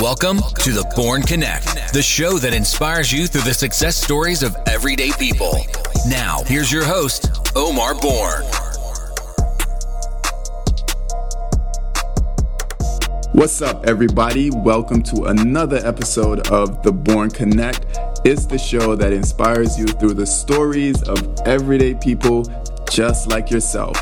Welcome to the Born Connect, the show that inspires you through the success stories of everyday people. Now, here's your host, Omar Bourne. What's up, everybody? Welcome to another episode of The Born Connect. It's the show that inspires you through the stories of everyday people just like yourself.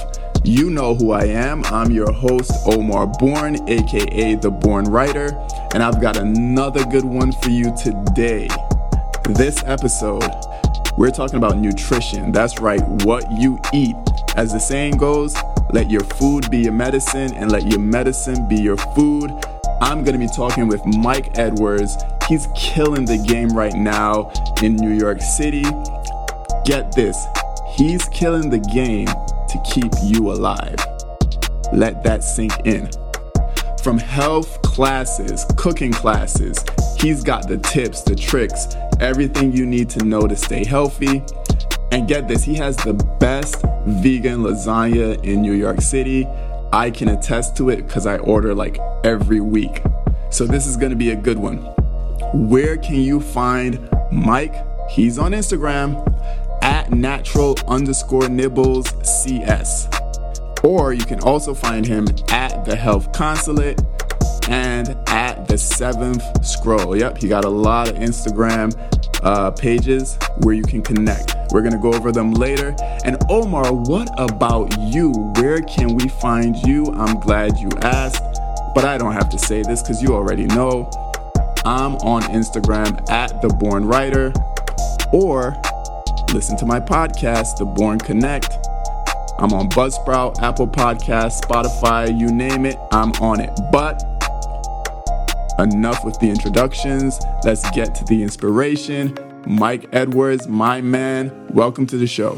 You know who I am. I'm your host, Omar Bourne, aka The Born Writer, and I've got another good one for you today. This episode, we're talking about nutrition. That's right, what you eat. As the saying goes, let your food be your medicine and let your medicine be your food. I'm going to be talking with Mike Edwards. He's killing the game right now in New York City. Get this, he's killing the game to keep you alive. Let that sink in. From health classes, cooking classes, he's got the tips, the tricks, everything you need to know to stay healthy. And get this, he has the best vegan lasagna in New York City. I can attest to it because I order like every week. So this is gonna be a good one. Where can you find Mike? He's on Instagram at natural underscore nibbles CS. Or you can also find him at the health consulate and at the seventh scroll. Yep, he got a lot of Instagram uh, pages where you can connect. We're gonna go over them later. And Omar, what about you? Where can we find you? I'm glad you asked, but I don't have to say this because you already know. I'm on Instagram at the Born Writer, or listen to my podcast, The Born Connect. I'm on Buzzsprout, Apple Podcasts, Spotify, you name it, I'm on it. But enough with the introductions. Let's get to the inspiration. Mike Edwards, my man, welcome to the show.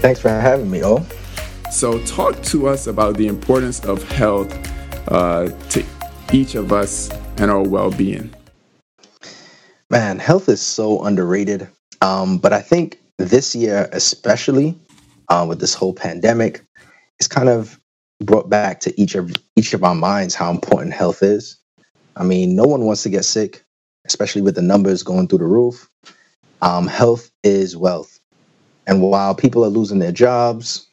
Thanks for having me, Oh. So, talk to us about the importance of health uh, to each of us and our well being. Man, health is so underrated. Um, but I think this year, especially uh, with this whole pandemic, it's kind of brought back to each of each of our minds how important health is. I mean, no one wants to get sick, especially with the numbers going through the roof. Um, health is wealth, and while people are losing their jobs,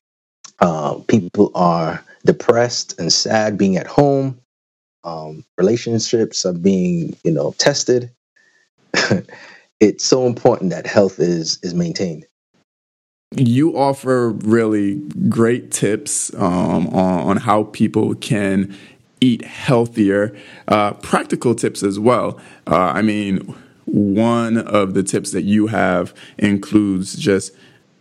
uh, people are depressed and sad being at home. Um, relationships are being, you know, tested. it's so important that health is is maintained. You offer really great tips um, on, on how people can eat healthier, uh, practical tips as well. Uh, I mean, one of the tips that you have includes just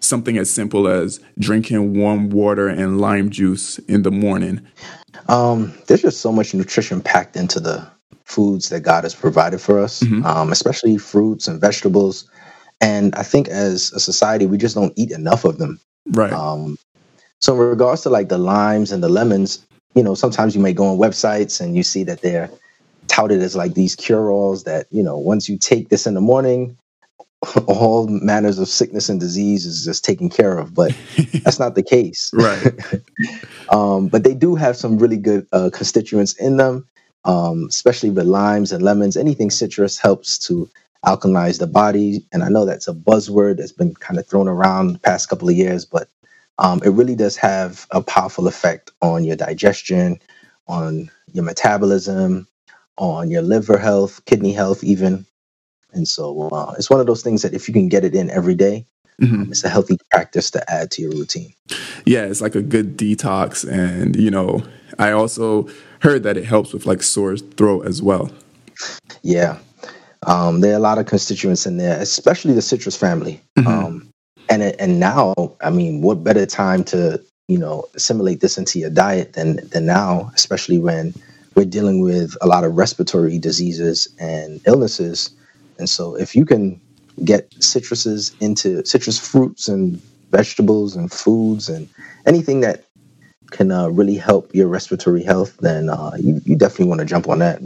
something as simple as drinking warm water and lime juice in the morning. Um, there's just so much nutrition packed into the foods that God has provided for us, mm-hmm. um, especially fruits and vegetables. And I think as a society, we just don't eat enough of them. Right. Um, so, in regards to like the limes and the lemons, you know, sometimes you may go on websites and you see that they're touted as like these cure alls that, you know, once you take this in the morning, all manners of sickness and disease is just taken care of, but that's not the case. Right. um, but they do have some really good uh, constituents in them um, especially with limes and lemons. Anything citrus helps to alkalize the body. And I know that's a buzzword that's been kind of thrown around the past couple of years, but um, it really does have a powerful effect on your digestion, on your metabolism, on your liver health, kidney health, even. And so uh, it's one of those things that if you can get it in every day, Mm-hmm. Um, it's a healthy practice to add to your routine. Yeah, it's like a good detox. And, you know, I also heard that it helps with like sore throat as well. Yeah. Um, there are a lot of constituents in there, especially the citrus family. Mm-hmm. Um, and and now, I mean, what better time to you know assimilate this into your diet than than now, especially when we're dealing with a lot of respiratory diseases and illnesses. And so, if you can get citruses into citrus fruits and vegetables and foods and anything that can uh, really help your respiratory health, then uh, you, you definitely want to jump on that.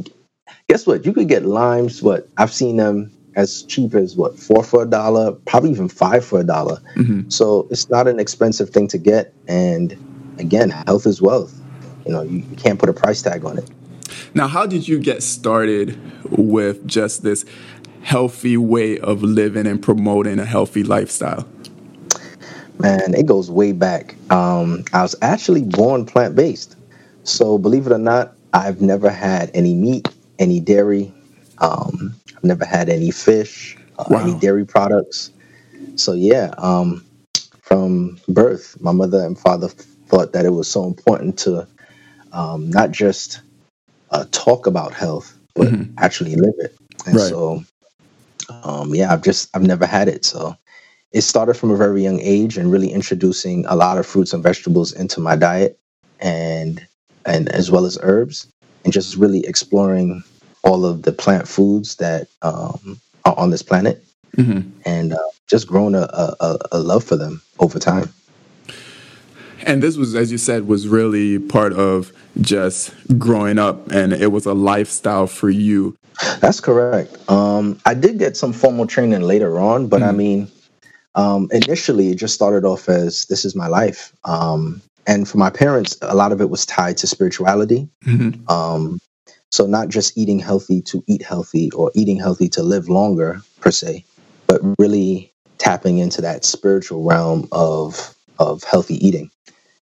Guess what? You could get limes. What I've seen them as cheap as what four for a dollar, probably even five for a dollar. Mm-hmm. So it's not an expensive thing to get. And again, health is wealth. You know, you, you can't put a price tag on it. Now, how did you get started with just this healthy way of living and promoting a healthy lifestyle? Man, it goes way back. Um, I was actually born plant based. So, believe it or not, I've never had any meat, any dairy. Um, I've never had any fish, uh, wow. any dairy products. So, yeah, um, from birth, my mother and father thought that it was so important to um, not just uh, talk about health, but mm-hmm. actually live it. And right. so, um, yeah, I've just I've never had it. So it started from a very young age and really introducing a lot of fruits and vegetables into my diet, and and as well as herbs, and just really exploring all of the plant foods that um, are on this planet, mm-hmm. and uh, just grown a, a, a love for them over time. And this was, as you said, was really part of just growing up, and it was a lifestyle for you. That's correct. Um, I did get some formal training later on, but mm-hmm. I mean, um, initially it just started off as this is my life. Um, and for my parents, a lot of it was tied to spirituality. Mm-hmm. Um, so not just eating healthy to eat healthy or eating healthy to live longer per se, but really tapping into that spiritual realm of of healthy eating.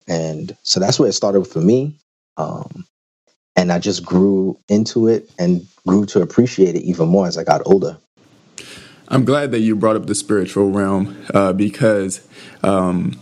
And so that's where it started for me. Um, and I just grew into it and grew to appreciate it even more as I got older. I'm glad that you brought up the spiritual realm uh, because um,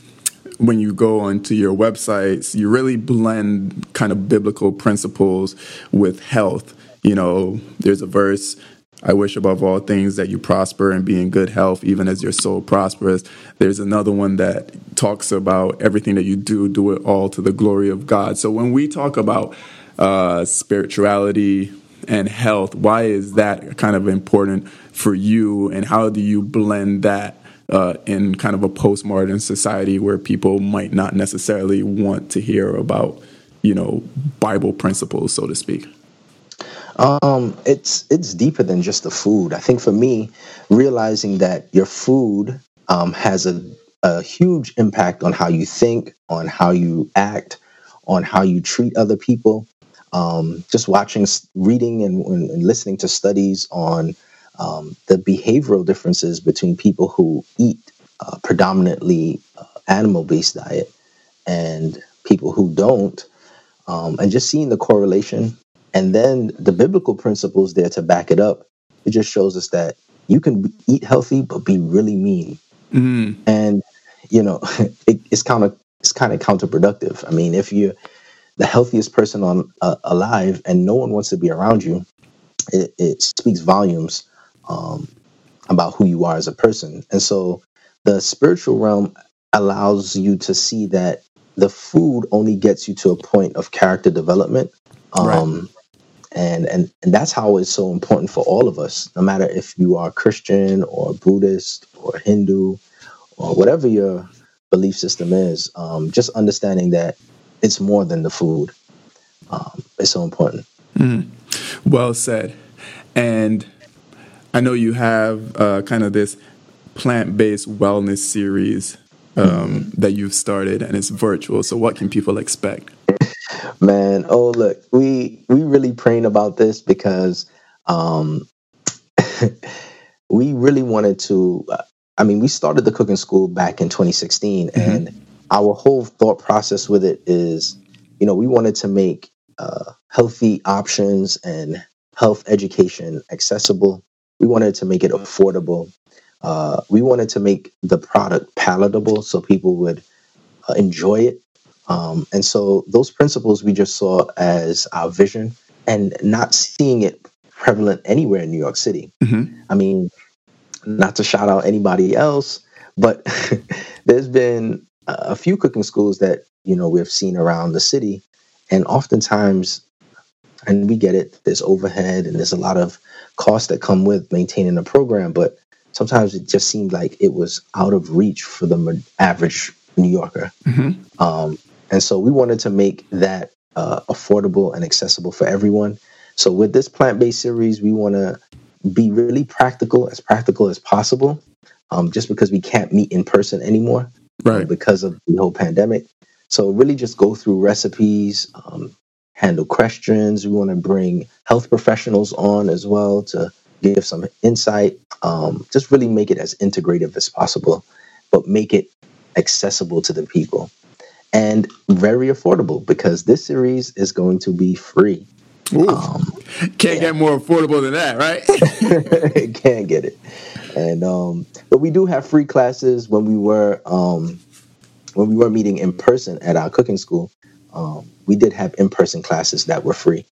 when you go onto your websites, you really blend kind of biblical principles with health. You know, there's a verse I wish above all things that you prosper and be in good health, even as your soul prospers. There's another one that talks about everything that you do, do it all to the glory of God. So when we talk about uh, spirituality and health, why is that kind of important for you, and how do you blend that uh, in kind of a postmodern society where people might not necessarily want to hear about, you know, Bible principles, so to speak? Um, it's it's deeper than just the food. I think for me, realizing that your food um, has a, a huge impact on how you think, on how you act, on how you treat other people. Um, just watching, reading, and, and, listening to studies on um, the behavioral differences between people who eat uh, predominantly uh, animal-based diet and people who don't, um, and just seeing the correlation and then the biblical principles there to back it up. It just shows us that you can eat healthy but be really mean, mm. and you know it, it's kind of it's kind of counterproductive. I mean, if you're the healthiest person on uh, alive and no one wants to be around you, it, it speaks volumes um, about who you are as a person. And so the spiritual realm allows you to see that the food only gets you to a point of character development. Um, right and and and that's how it's so important for all of us no matter if you are christian or buddhist or hindu or whatever your belief system is um, just understanding that it's more than the food um, it's so important mm. well said and i know you have uh, kind of this plant-based wellness series um, mm-hmm. that you've started and it's virtual so what can people expect Man, oh look, we we really praying about this because um we really wanted to I mean, we started the cooking school back in 2016 mm-hmm. and our whole thought process with it is, you know, we wanted to make uh, healthy options and health education accessible. We wanted to make it affordable. Uh, we wanted to make the product palatable so people would uh, enjoy it um, and so those principles we just saw as our vision and not seeing it prevalent anywhere in New York City. Mm-hmm. I mean, not to shout out anybody else, but there's been a few cooking schools that, you know, we've seen around the city. And oftentimes, and we get it, there's overhead and there's a lot of costs that come with maintaining a program, but sometimes it just seemed like it was out of reach for the average New Yorker. Mm-hmm. Um, and so we wanted to make that uh, affordable and accessible for everyone. So with this plant based series, we want to be really practical, as practical as possible, um, just because we can't meet in person anymore, right? because of the whole pandemic. So really, just go through recipes, um, handle questions. We want to bring health professionals on as well to give some insight. Um, just really make it as integrative as possible, but make it accessible to the people and very affordable because this series is going to be free. Um, Can't yeah. get more affordable than that, right? Can't get it. And um, but we do have free classes when we were um, when we were meeting in person at our cooking school. Um, we did have in person classes that were free,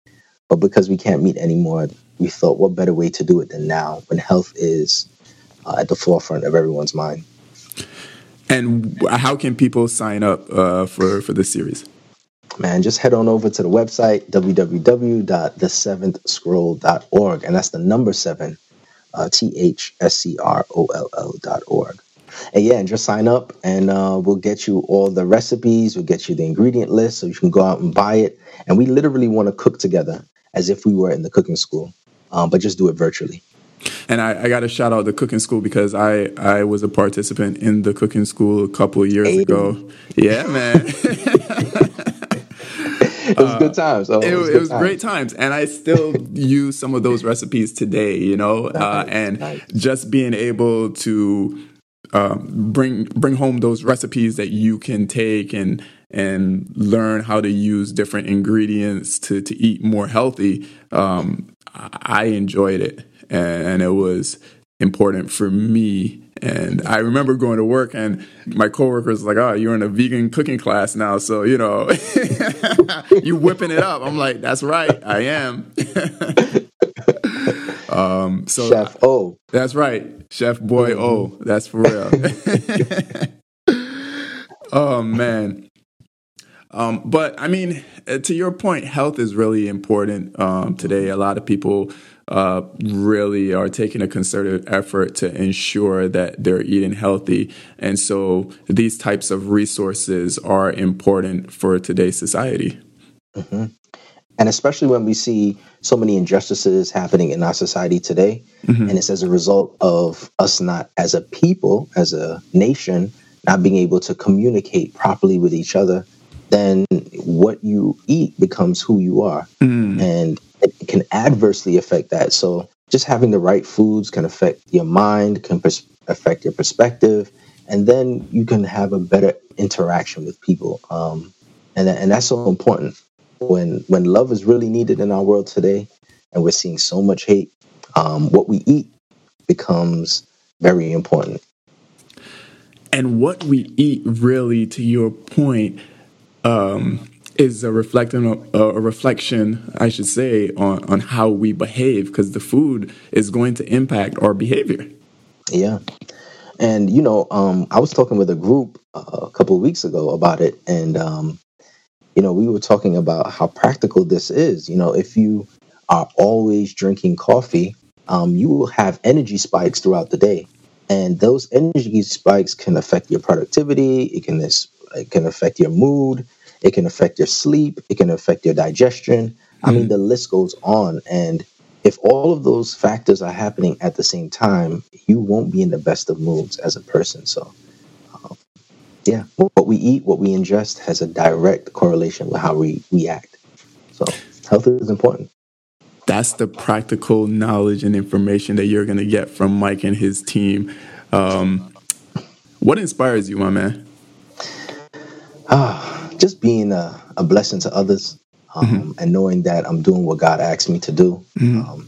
but because we can't meet anymore, we thought what better way to do it than now when health is uh, at the forefront of everyone's mind. And how can people sign up uh, for for this series? Man, just head on over to the website www.the7thscroll.org, and that's the number seven, uh, T H S C R O L L dot org. And yeah, and just sign up, and uh, we'll get you all the recipes. We'll get you the ingredient list, so you can go out and buy it. And we literally want to cook together as if we were in the cooking school, um, but just do it virtually. And I, I got to shout out the cooking school because I, I was a participant in the cooking school a couple of years ago. Yeah, man. it was uh, good times. Oh, it, it was, it was times. great times, and I still use some of those recipes today. You know, nice, uh, and nice. just being able to um, bring bring home those recipes that you can take and and learn how to use different ingredients to to eat more healthy. Um, I enjoyed it and it was important for me. And I remember going to work, and my coworkers was like, "Oh, you're in a vegan cooking class now, so you know, you whipping it up." I'm like, "That's right, I am." um, so Chef O. That's right, Chef Boy O. That's for real. oh man. Um, but I mean, to your point, health is really important um, today. A lot of people uh, really are taking a concerted effort to ensure that they're eating healthy. And so these types of resources are important for today's society. Mm-hmm. And especially when we see so many injustices happening in our society today, mm-hmm. and it's as a result of us not, as a people, as a nation, not being able to communicate properly with each other, then what you eat becomes who you are. Mm. And it can adversely affect that. So just having the right foods can affect your mind, can pers- affect your perspective, and then you can have a better interaction with people. Um, and and that's so important when when love is really needed in our world today, and we're seeing so much hate. Um, what we eat becomes very important. And what we eat, really, to your point, um, is a reflecting a reflection, I should say, on on how we behave because the food is going to impact our behavior. Yeah, and you know, um, I was talking with a group uh, a couple of weeks ago about it, and um, you know, we were talking about how practical this is. You know, if you are always drinking coffee, um, you will have energy spikes throughout the day, and those energy spikes can affect your productivity. It can it can affect your mood it can affect your sleep. It can affect your digestion. Mm-hmm. I mean, mm-hmm. the list goes on. And if all of those factors are happening at the same time, you won't be in the best of moods as a person. So, um, yeah, what we eat, what we ingest has a direct correlation with how we, we act. So, health is important. That's the practical knowledge and information that you're going to get from Mike and his team. Um, what inspires you, my man? Just being a, a blessing to others um, mm-hmm. and knowing that I'm doing what God asked me to do. Mm-hmm. Um,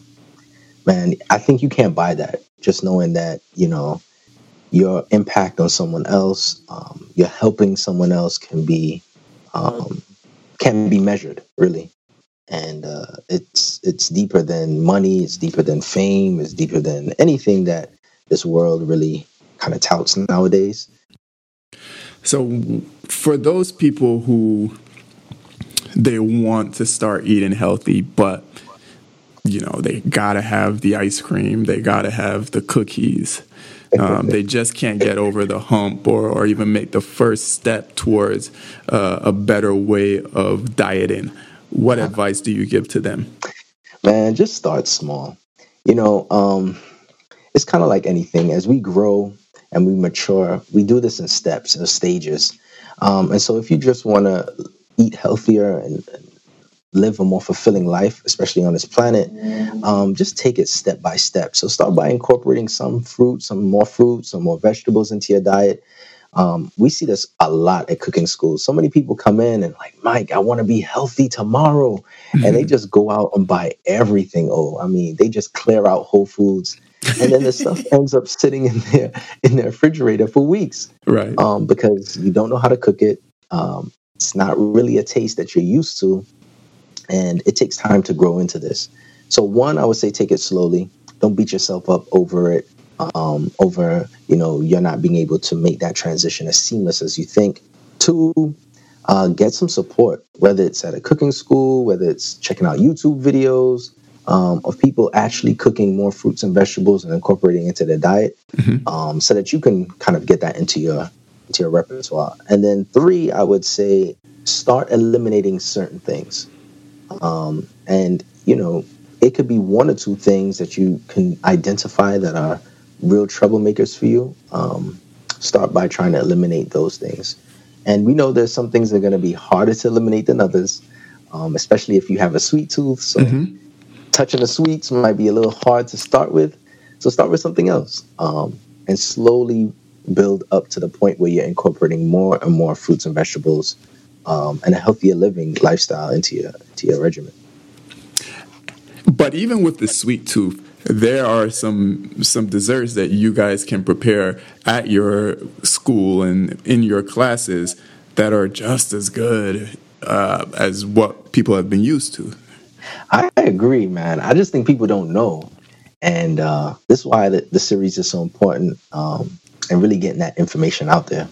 man, I think you can't buy that. Just knowing that, you know, your impact on someone else, um, you're helping someone else can be um, can be measured really, and uh, it's it's deeper than money. It's deeper than fame. It's deeper than anything that this world really kind of touts nowadays. So, for those people who they want to start eating healthy, but you know they gotta have the ice cream, they gotta have the cookies. Um, they just can't get over the hump or, or even make the first step towards uh, a better way of dieting. What advice do you give to them? Man, just start small. You know, um, it's kind of like anything. As we grow, and we mature, we do this in steps and stages. Um, and so if you just want to eat healthier and, and, live a more fulfilling life, especially on this planet, um, just take it step by step. So start by incorporating some fruit, some more fruit, some more vegetables into your diet. Um, we see this a lot at cooking schools. So many people come in and like, Mike, I want to be healthy tomorrow, mm-hmm. and they mm-hmm. just go out and buy everything. Oh, I mean, they just clear out Whole Foods, and then the stuff ends up sitting in their in their refrigerator for weeks, right? Um, because you don't know how to cook it. Um, it's not really a taste that you're used to, and it takes time to grow into this. So, one, I would say take it slowly. Don't beat yourself up over it um, over you know you're not being able to make that transition as seamless as you think. Two, uh, get some support, whether it's at a cooking school, whether it's checking out YouTube videos um, of people actually cooking more fruits and vegetables and incorporating into their diet, mm-hmm. um, so that you can kind of get that into your into your repertoire. And then three, I would say start eliminating certain things, um, and you know it could be one or two things that you can identify that are real troublemakers for you, um, start by trying to eliminate those things. And we know there's some things that are going to be harder to eliminate than others, um, especially if you have a sweet tooth. So mm-hmm. Touching the sweets might be a little hard to start with. So start with something else um, and slowly build up to the point where you're incorporating more and more fruits and vegetables um, and a healthier living lifestyle into your into your regimen. But even with the sweet tooth, there are some some desserts that you guys can prepare at your school and in your classes that are just as good uh, as what people have been used to. I agree, man. I just think people don't know, and uh, this is why the, the series is so important, um, and really getting that information out there.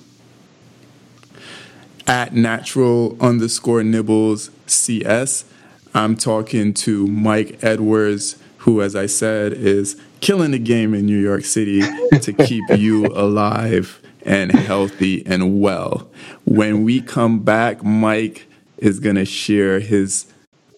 At natural underscore nibbles CS, I'm talking to Mike Edwards who, as I said, is killing the game in New York City to keep you alive and healthy and well. When we come back, Mike is going to share his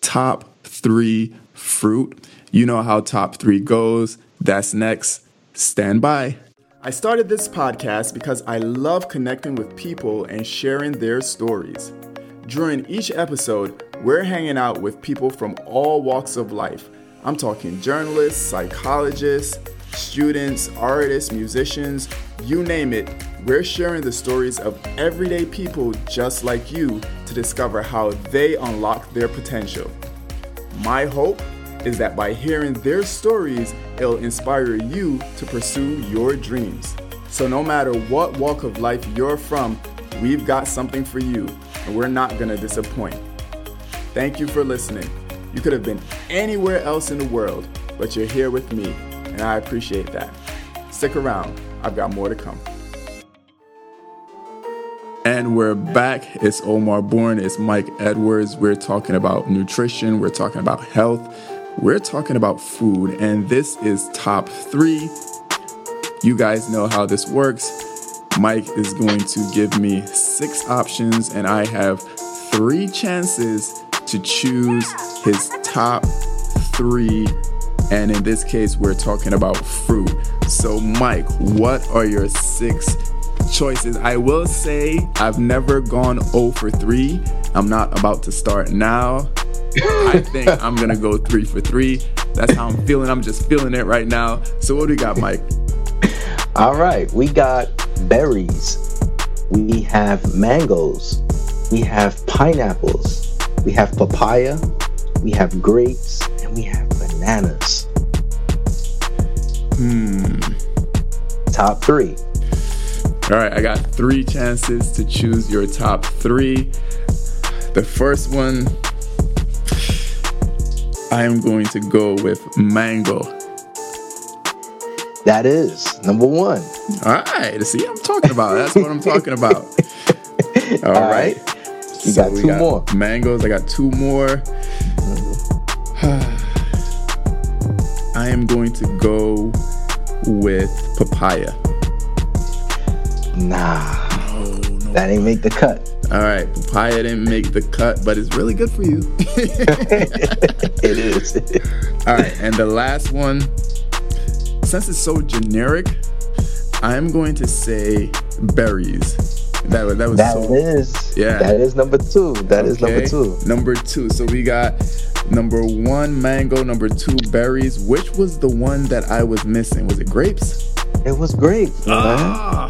top three fruit. You know how top three goes. That's next. Stand by. I started this podcast because I love connecting with people and sharing their stories. During each episode, we're hanging out with people from all walks of life I'm talking journalists, psychologists, students, artists, musicians, you name it. We're sharing the stories of everyday people just like you to discover how they unlock their potential. My hope is that by hearing their stories, it'll inspire you to pursue your dreams. So, no matter what walk of life you're from, we've got something for you, and we're not gonna disappoint. Thank you for listening. You could have been anywhere else in the world, but you're here with me, and I appreciate that. Stick around, I've got more to come. And we're back. It's Omar Bourne, it's Mike Edwards. We're talking about nutrition, we're talking about health, we're talking about food, and this is top three. You guys know how this works. Mike is going to give me six options, and I have three chances to choose his top three. And in this case, we're talking about fruit. So, Mike, what are your six choices? I will say I've never gone 0 for 3. I'm not about to start now. I think I'm going to go 3 for 3. That's how I'm feeling. I'm just feeling it right now. So, what do we got, Mike? All right. We got berries. We have mangoes. We have pineapples we have papaya, we have grapes, and we have bananas. Hmm. Top three. All right, I got three chances to choose your top three. The first one, I am going to go with mango. That is number one. All right, see, I'm talking about. That's what I'm talking about. All, All right. right. You so got two got more. Mangoes. I got two more. I am going to go with papaya. Nah. No, no. That ain't make the cut. All right, papaya didn't make the cut, but it's really good for you. it is. All right, and the last one, since it's so generic, I'm going to say berries That, that was That so, is- Yeah. That is number two. That is number two. Number two. So we got number one mango, number two berries. Which was the one that I was missing? Was it grapes? It was grapes. Ah. All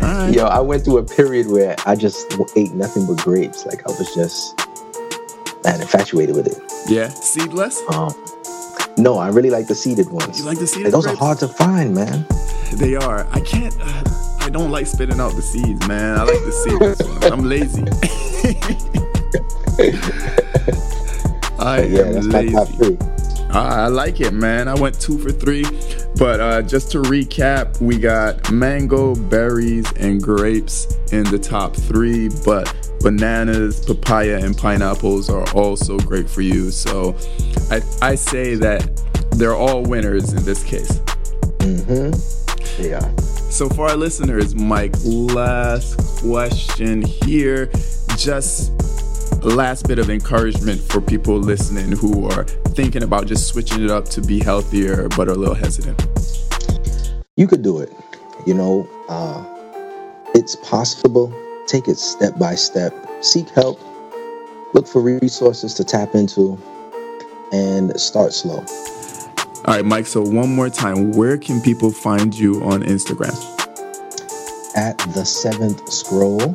right. Yo, I went through a period where I just ate nothing but grapes. Like I was just man infatuated with it. Yeah. Seedless. Um, no, I really like the seeded ones. You like the seeded And those grapes? are hard to find, man. They are. I can't. Uh, I don't like spitting out the seeds, man. I like the seedless ones. I'm lazy. I Yeah, am lazy. I I like it, man. I went two for three. But uh, just to recap, we got mango, berries, and grapes in the top three. But bananas, papaya, and pineapples are also great for you. So I, I say that they're all winners in this case. Mm-hmm. Yeah. So for our listeners, Mike, last question here. Just last bit of encouragement for people listening who are thinking about just switching it up to be healthier but are a little hesitant. You could do it. You know, uh, it's possible. Take it step by step. Seek help. Look for resources to tap into, and start slow. All right, Mike. So one more time, where can people find you on Instagram? At the seventh scroll.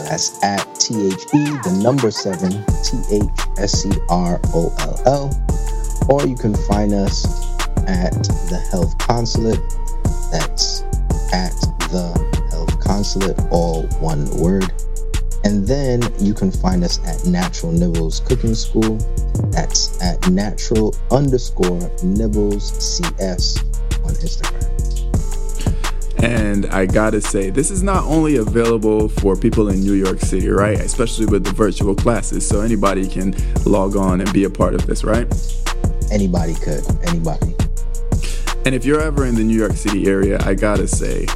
That's at T H E, the number seven, T H S C R O L L. Or you can find us at the Health Consulate. That's at the Health Consulate, all one word. And then you can find us at Natural Nibbles Cooking School. That's at natural underscore nibbles CS on Instagram. And I gotta say, this is not only available for people in New York City, right? Especially with the virtual classes. So anybody can log on and be a part of this, right? Anybody could. Anybody. And if you're ever in the New York City area, I gotta say,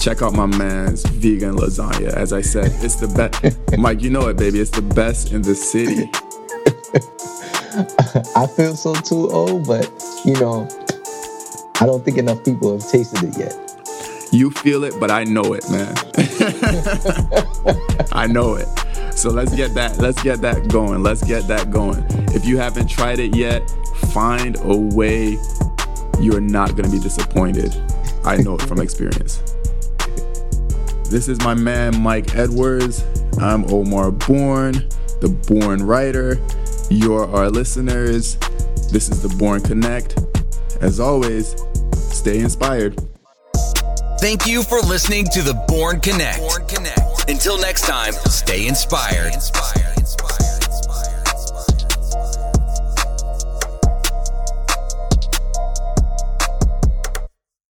check out my man's vegan lasagna. As I said, it's the best. Mike, you know it, baby. It's the best in the city. I feel so too old, but you know, I don't think enough people have tasted it yet. You feel it, but I know it, man. I know it. So let's get that let's get that going. Let's get that going. If you haven't tried it yet, find a way you're not going to be disappointed. I know it from experience. This is my man Mike Edwards. I'm Omar Bourne, the Born Writer. You're our listeners. This is the Born Connect. As always, stay inspired. Thank you for listening to the Born Connect. Until next time, stay inspired.